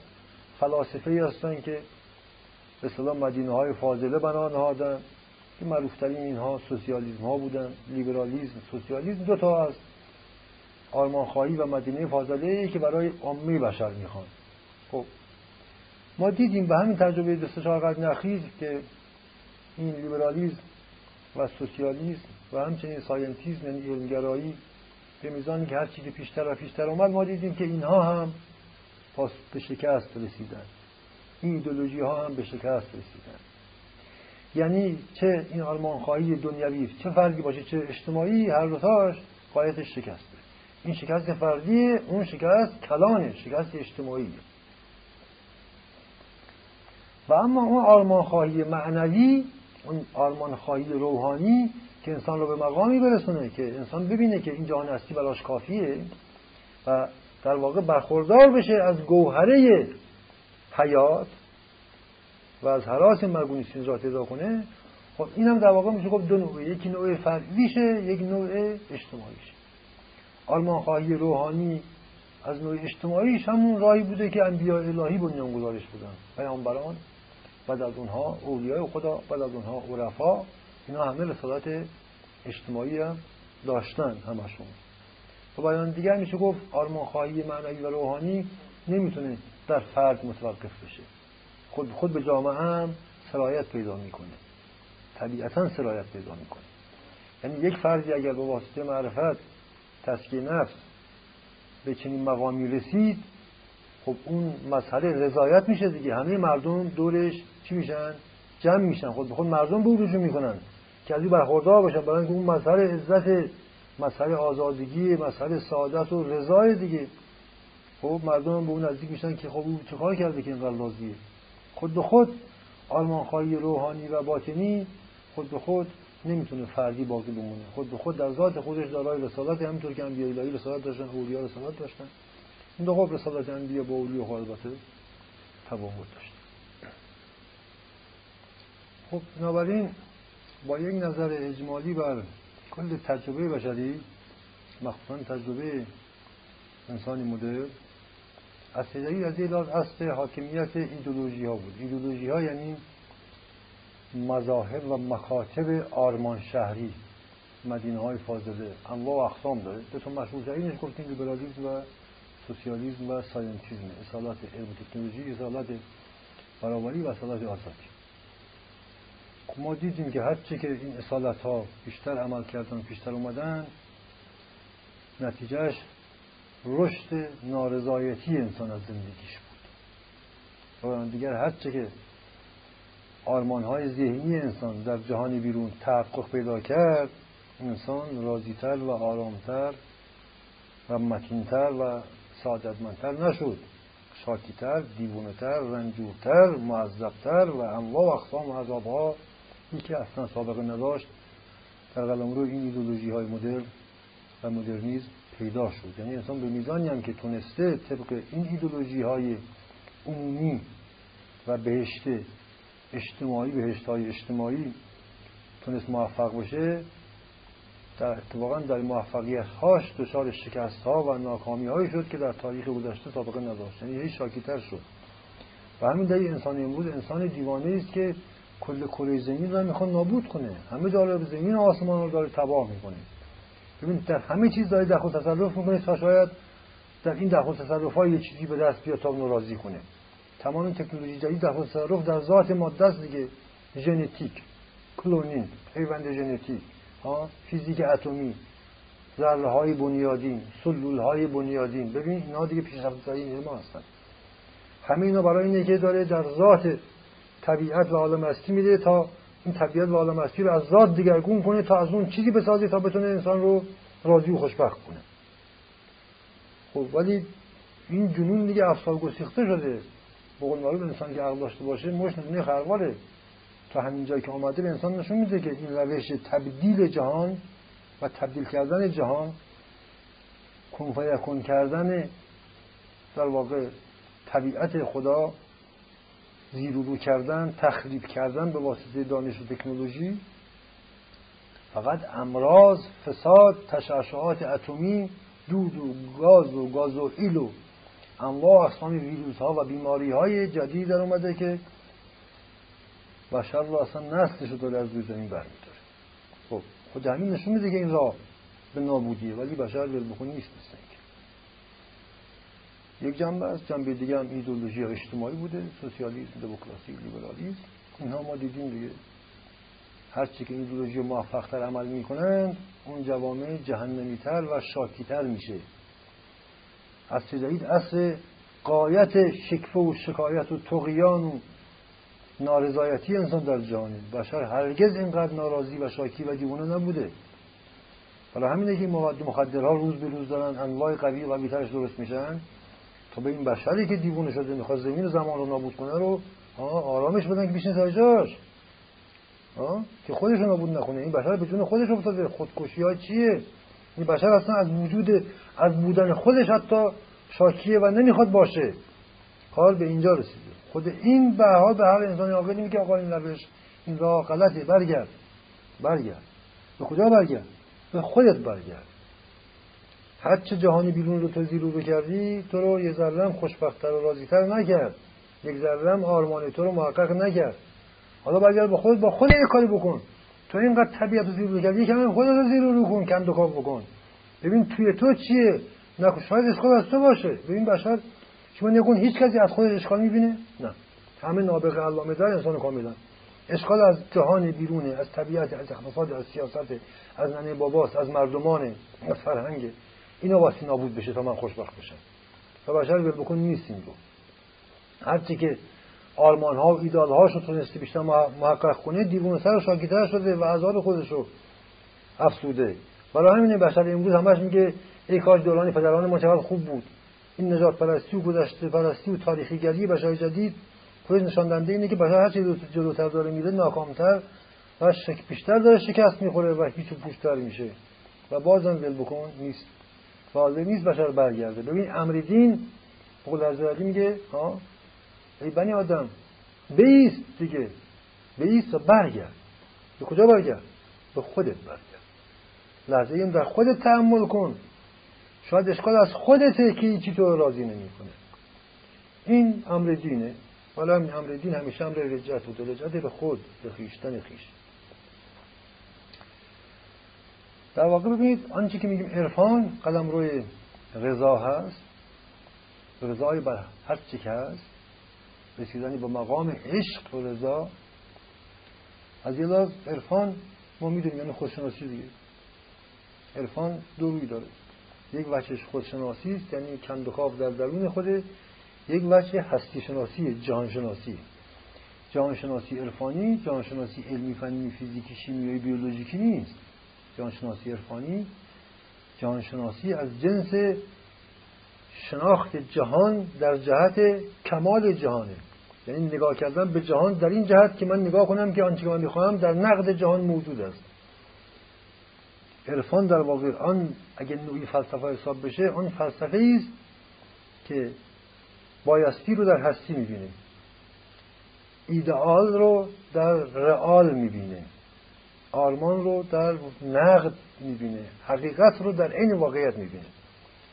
فلاسفه هستن که به صلاح مدینه های فاضله بنا نهادن. که معروفترین اینها سوسیالیسم ها بودن. لیبرالیسم سوسیالیسم دو تا از آرمانخواهی و مدینه فاضله که برای عامه بشر می‌خوان. خب ما دیدیم به همین تجربه دست چهار قرن اخیر که این لیبرالیسم و سوسیالیسم و همچنین ساینتیزم یعنی علمگرایی به میزانی که هر چی که پیشتر و پیشتر اومد ما دیدیم که اینها هم پاس به شکست رسیدن. این ایدولوژی ها هم به شکست رسیدن. یعنی چه این آرمان خواهی دنیوی چه فرقی باشه چه اجتماعی هر دوتاش قایتش شکسته. این شکست فردی اون شکست کلانه شکست اجتماعی. و اما اون آرمان خواهی معنوی اون آرمان خواهی روحانی که انسان رو به مقامی برسونه که انسان ببینه که این جهان هستی براش کافیه و در واقع برخوردار بشه از گوهره حیات و از حراس مرگونی را پیدا کنه خب این هم در واقع میشه گفت دو نوعه. یکی نوع فردیشه یک نوع اجتماعیشه. آرمان خواهی روحانی از نوع اجتماعیش همون راهی بوده که انبیاء الهی بنیان گذارش بودن. پیامبران بعد از اونها اولیای خدا بعد از اونها عرفا اینا همه رسالت اجتماعی هم داشتن همشون. و بیان دیگر میشه گفت آرمان خواهی معنوی و روحانی نمی‌تونه در فرد متوقف بشه. خود خود به جامعه هم سرایت پیدا می‌کنه. طبیعتا سرایت پیدا می‌کنه. یعنی یک فردی اگر به واسطه معرفت تسکیه نفس به چنین مقامی رسید خب اون مسئله رضایت میشه دیگه. همه مردم دورش چی میشن؟ جمع میشن. خود به خود مردم به رجوع می‌کنن. که از این برخوردار باشن. برای اون مسئله عزت مسئله آزادگی مسئله سعادت و رضای دیگه. خب مردم به اون نزدیک میشن که خب او چه کار کرده که اینقدر راضیه؟ خود به خود آرمانخواهی روحانی و باطنی خود به خود نمی‌تونه فردی باقی بمونه. خود به خود در ذات خودش دارای رسالت همینطور که انبیاء الهی رسالت داشتن اولیا رسالت داشتن. این دو خب رسالت انبیا با اولیا خب البته تفاوت داشت. خب بنابراین با یک نظر اجمالی بر کل تجربه بشری مخصوصا تجربه انسانی مدر از این اصل حاکمیت ایدولوژی ها بود. ایدولوژی ها یعنی مذاهب و مکاتب آرمان شهری مدینه های فاضله. انواع و اقسام داره. دو تا مشهورترینش گفتیم لیبرالیسم و سوسیالیسم و ساینتیزم. اصالت علم تکنولوژی اصالت برابری و اصالت آزادی ما دیدیم که هرچی که این اصالت ها بیشتر عمل کردن بیشتر اومدن نتیجهش رشد نارضایتی انسان از زندگیش بود. و دیگر هرچه که های ذهنی انسان در جهان بیرون تحقق پیدا کرد انسان راضیتر و آرامتر و متینتر و سعادتمندتر نشد. شاکیتر دیوونتر رنجورتر معذبتر و انواع و اقسام عذابها که اصلا سابقه نداشت. در قلمرو این ایدولوژی های مدرن و مدرنیزم پیدا شد. یعنی انسان به میزانی هم که تونسته طبق این ایدولوژی های عمومی و بهشت اجتماعی بهشت های اجتماعی تونست موفق باشه در اتفاقا در موفقیت هاش دچار شکست ها و ناکامی هایی شد که در تاریخ گذشته سابقه نداشت. یعنی هیچ شاکیتر شد. و همین دلیل انسان امروز انسان دیوانه است که کل کره زمین رو می‌خواد نابود کنه. همه جالب زمین و آسمان رو داره تباه می‌کنه. ببین در همه چیز داره دخل تصرف می‌کنه. تا شاید در این دخل تصرف های یه چیزی به دست بیاد تا راضی کنه. تمام تکنولوژی جدید دخل تصرف در ذات ماده است دیگه ژنتیک کلونین پیوند ژنتیک فیزیک اتمی ذره های بنیادین سلول های بنیادین. ببین اینا دیگه پیشرفت‌های علم هستن. همه اینا برای اینه که داره در ذات طبیعت و عالم هستی میده تا این طبیعت و عالم هستی رو از ذات دیگرگون کنه تا از اون چیزی بسازه تا بتونه انسان رو راضی و خوشبخت کنه. خب ولی این جنون دیگه افسار گسیخته شده. بقول معروف انسان که عقل داشته باشه مش نتونه خرواره تا همین جایی که آمده به انسان نشون میده که این روش تبدیل جهان و تبدیل کردن جهان کن کردن در واقع طبیعت خدا زیرورو کردن تخریب کردن به واسطه دانش و تکنولوژی فقط امراض فساد تشعشعات اتمی دود و گاز و گاز و انواع اقسام ویروس ها و بیماری های جدید در اومده که بشر رو اصلا نسلش رو داره از روی زمین برمیداره. خب خود همین نشون میده که این راه به نابودیه ولی بشر بخون نیست. مثل یک جنبه است. جنبه دیگه هم ایدولوژی اجتماعی بوده. سوسیالیسم دموکراسی لیبرالیسم. اینها ما دیدیم دیگه. هرچی که ایدولوژی موفقتر عمل می‌کنند اون جوامع جهنمیتر و شاکیتر میشه. اصل جدید؟ اصل قایت شکفه و شکایت و تقیان و نارضایتی انسان در جهان بشر هرگز اینقدر ناراضی و شاکی و دیوانه نبوده. حالا همینه که مواد مخدرها روز به روز دارن انواع قوی و قویترش درست میشن. به این بشری که دیوونه شده می‌خواد زمین و زمان رو نابود کنه رو آرامش بدن که بیشتر سر جاش. که خودش رو نابود نکنه. این بشر به جون خودش افتاده. خودکشی ها چیه؟ این بشر اصلا از وجود از بودن خودش حتی شاکیه و نمی‌خواد باشه. کار به اینجا رسیده. خود این به حال به هر انسان عاقلی میگه آقا این روش این راه غلطه. برگرد. برگرد. به کجا برگرد؟ به خودت برگرد. هر چه جهانی بیرون رو تو زیرو رو کردی تو رو یه ذره خوشبختتر و راضیتر نکرد. یک ذره آرمان تو رو محقق نکرد. حالا برگرد با خود با خود یه کاری بکن. تو اینقدر طبیعت رو زیرو کردی کمی خودت رو زیرو رو کن کم دکاف بکن. ببین توی تو چیه؟ نکن شاید اشکال از تو باشه. ببین بشر شما نگون هیچ کسی از خودش اشکال می‌بینه نه. همه نابغه علامه دار انسان کاملا. اشکال از جهان بیرونه از طبیعت از اقتصاد از سیاست از ننه باباست از مردمان از فرهنگ اینا واسه نابود بشه تا من خوشبخت بشم. و بشر بکن نیست این رو. هرچی که آرمان ها و ایدال هاش رو تونسته بیشتر محقق کنه دیوون سر و شاکیتر شده و عذاب خودش رو افسوده. برای همین بشر امروز همش میگه ای کاش دوران پدران ما چقدر خوب بود. این نجات پرستی و گذشته پرستی و تاریخی گری بشر جدید خود نشان دهنده اینه که بشر هر چیز جلوتر داره میره ناکامتر و شک بیشتر داره شکست می‌خوره و هیچ پوشتر میشه. و بازم ول بکن نیست. واضح نیست بشر برگرده. ببین امر دین قول از میگه ها؟ ای بنی آدم بیست دیگه بیست و برگرد. به کجا برگرد؟ به خودت برگرد. لحظه این در خودت تحمل کن. شاید اشکال از خودته که چی تو راضی نمی‌کنه. این امر دینه. حالا این امر دین همیشه امر رجت و دلجت به خود به خیشتن خیش. در واقع ببینید آنچه که میگیم عرفان قلم روی رضا هست رضای بر هر چی که هست رسیدنی به مقام عشق و رضا. از یه لحاظ عرفان ما می‌دونیم یعنی خودشناسی دیگه. عرفان دو روی داره. یک وجهش خودشناسی است یعنی کندوخاف در درون خوده. یک وجه هستی شناسی جهان شناسی جهان شناسی عرفانی جهان شناسی علمی فنی فیزیکی شیمیایی بیولوژیکی نیست. جهان شناسی عرفانی جهان شناسی از جنس شناخت جهان در جهت کمال جهانه. یعنی نگاه کردن به جهان در این جهت که من نگاه کنم که آنچه که من می‌خواهم در نقد جهان موجود است. عرفان در واقع آن اگر نوعی فلسفه حساب بشه آن فلسفه است که بایستی رو در هستی می‌بینه. ایدئال رو در رئال می‌بینه. آرمان رو در نقد می‌بینه حقیقت رو در عین واقعیت می‌بینه.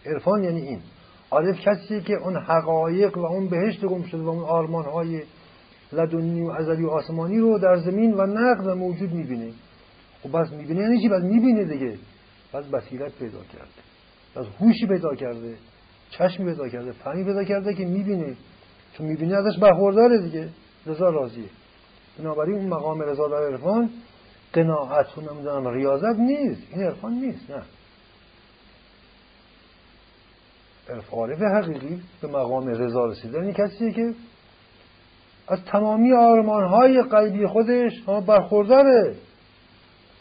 عرفان یعنی این. عارف کسی که اون حقایق و اون بهشت گم شده و اون آرمان های لدنی و ازلی و آسمانی رو در زمین و نقد و موجود می‌بینه. خب بس می‌بینه یعنی چی؟ بس می‌بینه دیگه. بس بصیرت پیدا کرده. بس هوشی پیدا کرده. چشمی پیدا کرده. فهمی پیدا کرده که می‌بینه. چون می‌بینه ازش برخورداره دیگه. رضا راضیه. بنابراین اون مقام رضا در عرفان قناعت و نمی‌دونم ریاضت نیست. این عرفان نیست نه. عارف حقیقی به مقام رضا رسیدن این کسیه که از تمامی های قلبی خودش برخورداره.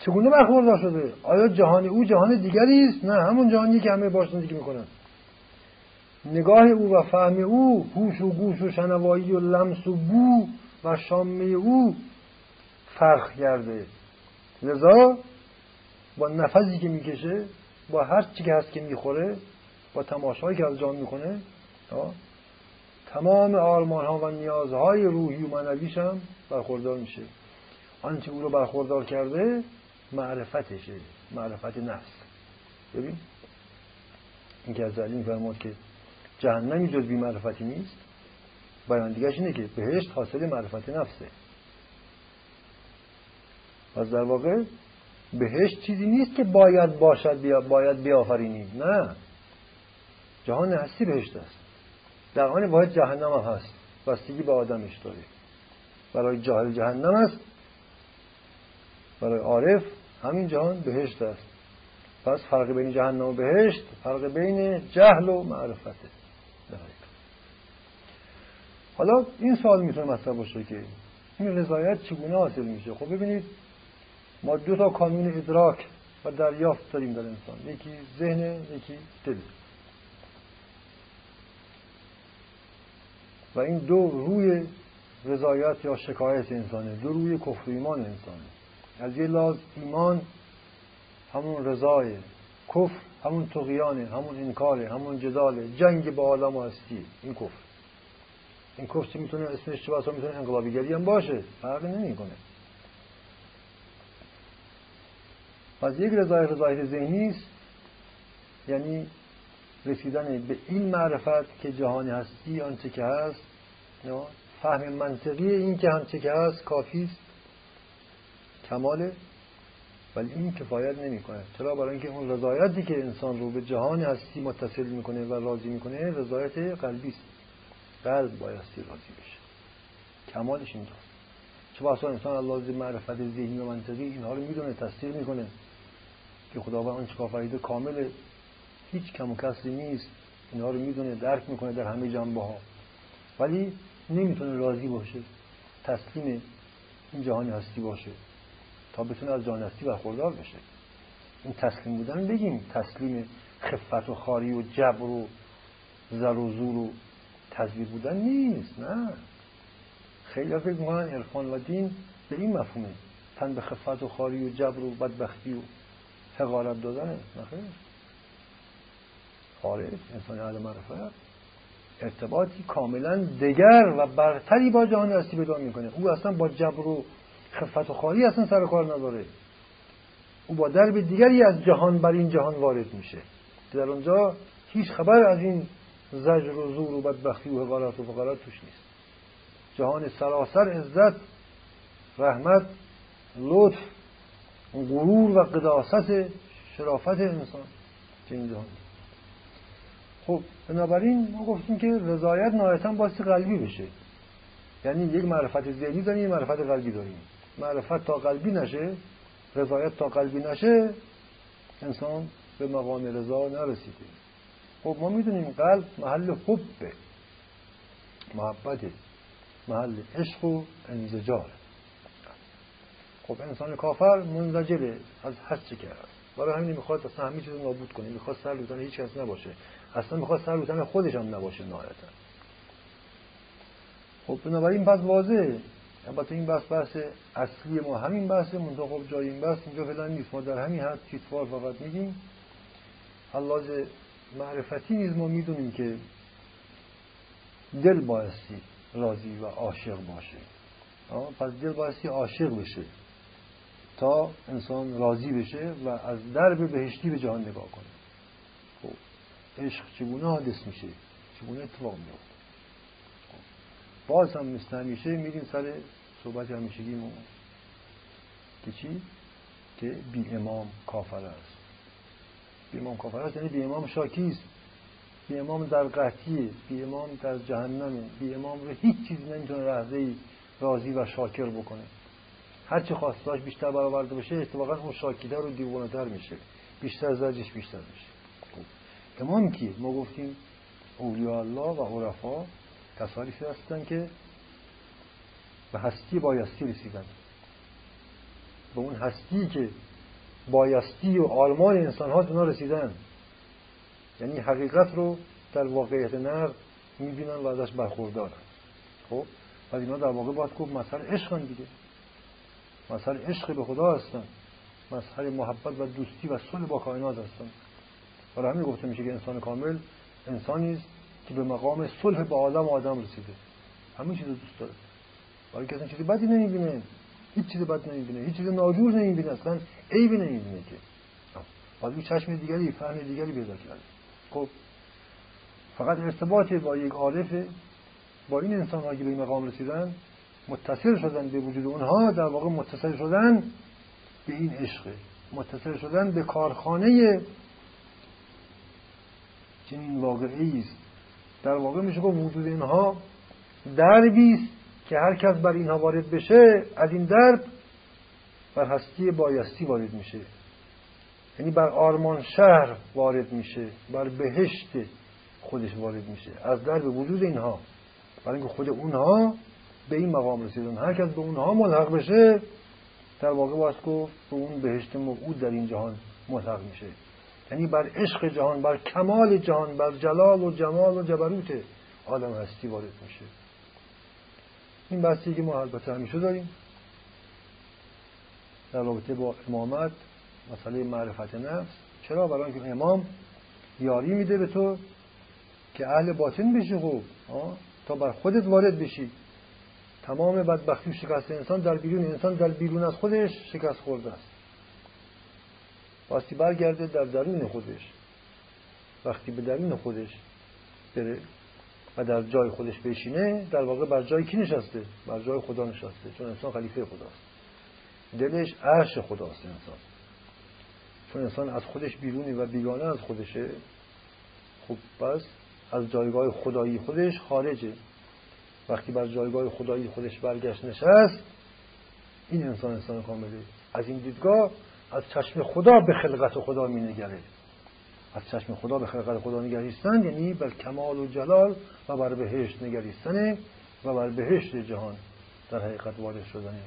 چگونه برخوردار شده؟ آیا جهان او جهان دیگری است؟ نه همون جهانی که همه باش زندگی می‌کنن. نگاه او و فهم او هوش و گوش و شنوایی و لمس و بو و شامه او فرق کرده. لذا با نفسی که می‌کشه با هر چی که هست که می‌خوره با تماشایی که از جان می‌کنه تمام آرمان ها و نیازهای روحی و معنویش هم برخوردار میشه. آنچه او رو برخوردار کرده معرفتشه معرفت نفس. ببین این که از علی که جهنمی جز بی معرفتی نیست بیان دیگرش اینه که بهشت حاصل معرفت نفسه. و در واقع بهشت چیزی نیست که باید باشد بیا باید بیافرینیم نه. جهان هستی بهشت است در آن واحد جهنم هم هست. بستگی به آدمش داره. برای جاهل جهنم است. برای عارف همین جهان بهشت است. پس فرق بین جهنم و بهشت فرق بین جهل و معرفته حالا این سوال می‌تونه مطرح باشه که این رضایت چگونه حاصل میشه؟ خب ببینید ما دو تا کانون ادراک و دریافت داریم در انسان. یکی ذهن یکی دل. و این دو روی رضایت یا شکایت انسانه دو روی کفر ایمان انسانه. از یه لاز ایمان همون رضای کفر همون تقیانه همون انکاره همون جداله. جنگ با عالم و هستی این کفر. این کفر می‌تونه؟ اسمش چه می‌تونه انقلابیگری هم باشه. فرقی نمی‌کنه. پس یک رضای رضایت ذهنی است یعنی رسیدن به این معرفت که جهان هستی آنچه که هست فهم منطقی این که آنچه که هست کافی است کماله ولی این کفایت نمی‌کنه چرا؟ برای اینکه اون رضایتی که انسان رو به جهان هستی متصل می‌کنه و راضی می‌کنه رضایت قلبی است. قلب بایستی راضی بشه. کمالش اینجاست چه واسه انسان الله معرفت ذهنی و منطقی اینها رو می‌دونه تصدیق می‌کنه. که خداوند آنچه کافریده کامله هیچ کم و کسی نیست. اینها رو می‌دونه درک می‌کنه در همه جنبه ها ولی نمی‌تونه راضی باشه تسلیم این جهانی هستی باشه تا بتونه از جهان هستی برخوردار بشه. این تسلیم بودن بگیم تسلیم خفت و خاری و جبر و زر و زور و تزویر بودن نیست نه. خیلی فکر می‌کنن عرفان و دین به این مفهومه. تن به خفت و خاری و جبر و بدبختی و حقارت دادنه نخیر. خارج انسان اهل معرفت ارتباطی کاملا دگر و برتری با جهان هستی پیدا می‌کنه. او اصلا با جبر و خفت و خاری اصلا سر کار نداره. او با درب دیگری از جهان بر این جهان وارد میشه. در اونجا هیچ خبر از این زجر و زور و بدبختی و حقارت و فقارت توش نیست. جهان سراسر عزت رحمت لطف غرور و قداست شرافت انسان که این جهان خب بنابراین ما گفتیم که رضایت نهایتا باسی قلبی بشه. یعنی یک معرفت ذهنی داریم یک معرفت قلبی داریم. معرفت تا قلبی نشه رضایت تا قلبی نشه انسان به مقام رضا نرسیده. خب ما می‌دونیم قلب محل حبه محبت محل عشق و انزجار خب انسان کافر منزجره از هست چه کرد برای همین می‌خواد اصلا همه چیز نابود کنه. می‌خواد سر روزن هیچ کس نباشه. اصلا می‌خواد سر روزن خودش هم نباشه نهایتا. خب بنابراین پس واضحه. البته این بحث بحث اصلی ما همین بحثه. منطقه خب جای این بحث اینجا فعلا نیست. ما در همین حد تیتوار فقط میگیم. حلاز معرفتی نیز ما می‌دونیم که دل بایستی راضی و عاشق باشه. پس دل بایستی عاشق بشه. تا انسان راضی بشه و از درب بهشتی به جهان نگاه کنه. خب عشق چگونه حادث میشه؟ چگونه اتفاق میفته باز هم مثل همیشه میریم سر صحبت همیشگیمون که چی؟ که بی امام کافر است. بی امام کافر است یعنی بی امام شاکیست بی امام در قطعیه بی امام در جهنمه بی امام رو هیچ چیزی نمی‌تونه لحظه راضی و شاکر بکنه. هرچی خواستاش بیشتر برآورده بشه اتفاقا اون شاکیده رو دیوانه تر میشه. بیشتر زرجش بیشتر میشه. خب. امام کیه ما گفتیم اولیاء الله و عرفا کسانی هستن که به هستی بایستی رسیدن. به اون هستی که بایستی و آرمان انسان ها اونا رسیدن. یعنی حقیقت رو در واقعیت نر می‌بینن و ازش برخوردارن. خب. و اینا در واقع باید گفت مثل عشق دیگه. مثل عشق به خدا هستن. مثل محبت و دوستی و صلح با کائنات هستن. برای همین گفته میشه که انسان کامل انسانی است که به مقام صلح با آدم آدم رسیده. همه چیز دوست داره. برای اصلا چیزی بدی نمی‌بینه. هیچ چیز بد نمی‌بینه. هیچ چیز ناجور نمی‌بینه. اصلا عیبی نمی‌بینه که. باید چشم دیگری فهم دیگری پیدا کرده. خب. فقط ارتباط با یک عارف با این انسان که به مقام رسیدن متصل شدن به وجود اونها در واقع متصل شدن به این عشقه. متصل شدن به کارخانه چنین واقعی است. در واقع میشه گفت وجود اینها دربی است که هر کس بر اینها وارد بشه از این درب بر هستی بایستی وارد میشه. یعنی بر آرمان شهر وارد میشه بر بهشت خودش وارد میشه. از درب وجود اینها. برای اینکه خود اونها به این مقام رسیدن. هر کس به اونها ملحق بشه در واقع باید گفت به اون بهشت موعود در این جهان ملحق میشه. یعنی بر عشق جهان بر کمال جهان بر جلال و جمال و جبروت عالم هستی وارد میشه. این بحثی که ما البته همیشه داریم. در رابطه با امامت مسئله معرفت نفس. چرا؟ برای اینکه امام یاری میده به تو که اهل باطن بشی خوب تا بر خودت وارد بشی. تمام بدبختی و شکست انسان در بیرون انسان در بیرون از خودش شکست خورده است. واستی برگرده در درون خودش. وقتی به درون خودش بره و در جای خودش بشینه در واقع بر جای کی نشسته؟ بر جای خدا نشسته چون انسان خلیفه خداست. دلش عرش خداست انسان. چون انسان از خودش بیرونی و بیگانه از خودشه خب پس از جایگاه خدایی خودش خارجه. وقتی بر جایگاه خدایی خودش برگشت نشست این انسان انسان کامله. از این دیدگاه از چشم خدا به خلقت خدا می نگره از چشم خدا به خلقت خدا نگریستن یعنی بر کمال و جلال و بر بهشت نگریستن و بر بهشت جهان در حقیقت وارد شدنه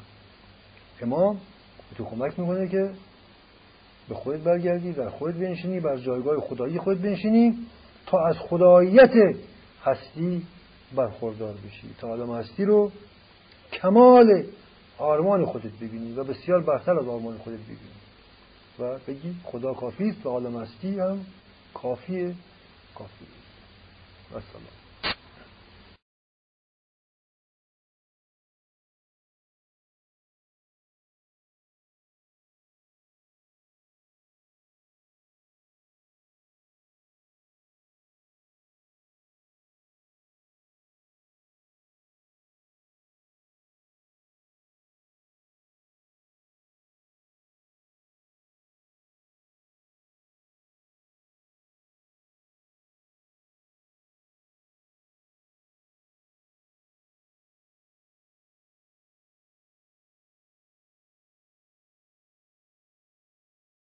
امام تو کمک می‌کنه که به خودت برگردی در خودت بنشینی بر جایگاه خدایی خودت بنشینی تا از خداییت هستی برخوردار بشی. تا عالم هستی رو کمال آرمان خودت ببینی و بسیار برتر از آرمان خودت ببینی. و بگی خدا کافی است و عالم هستی هم کافیه. و سلام.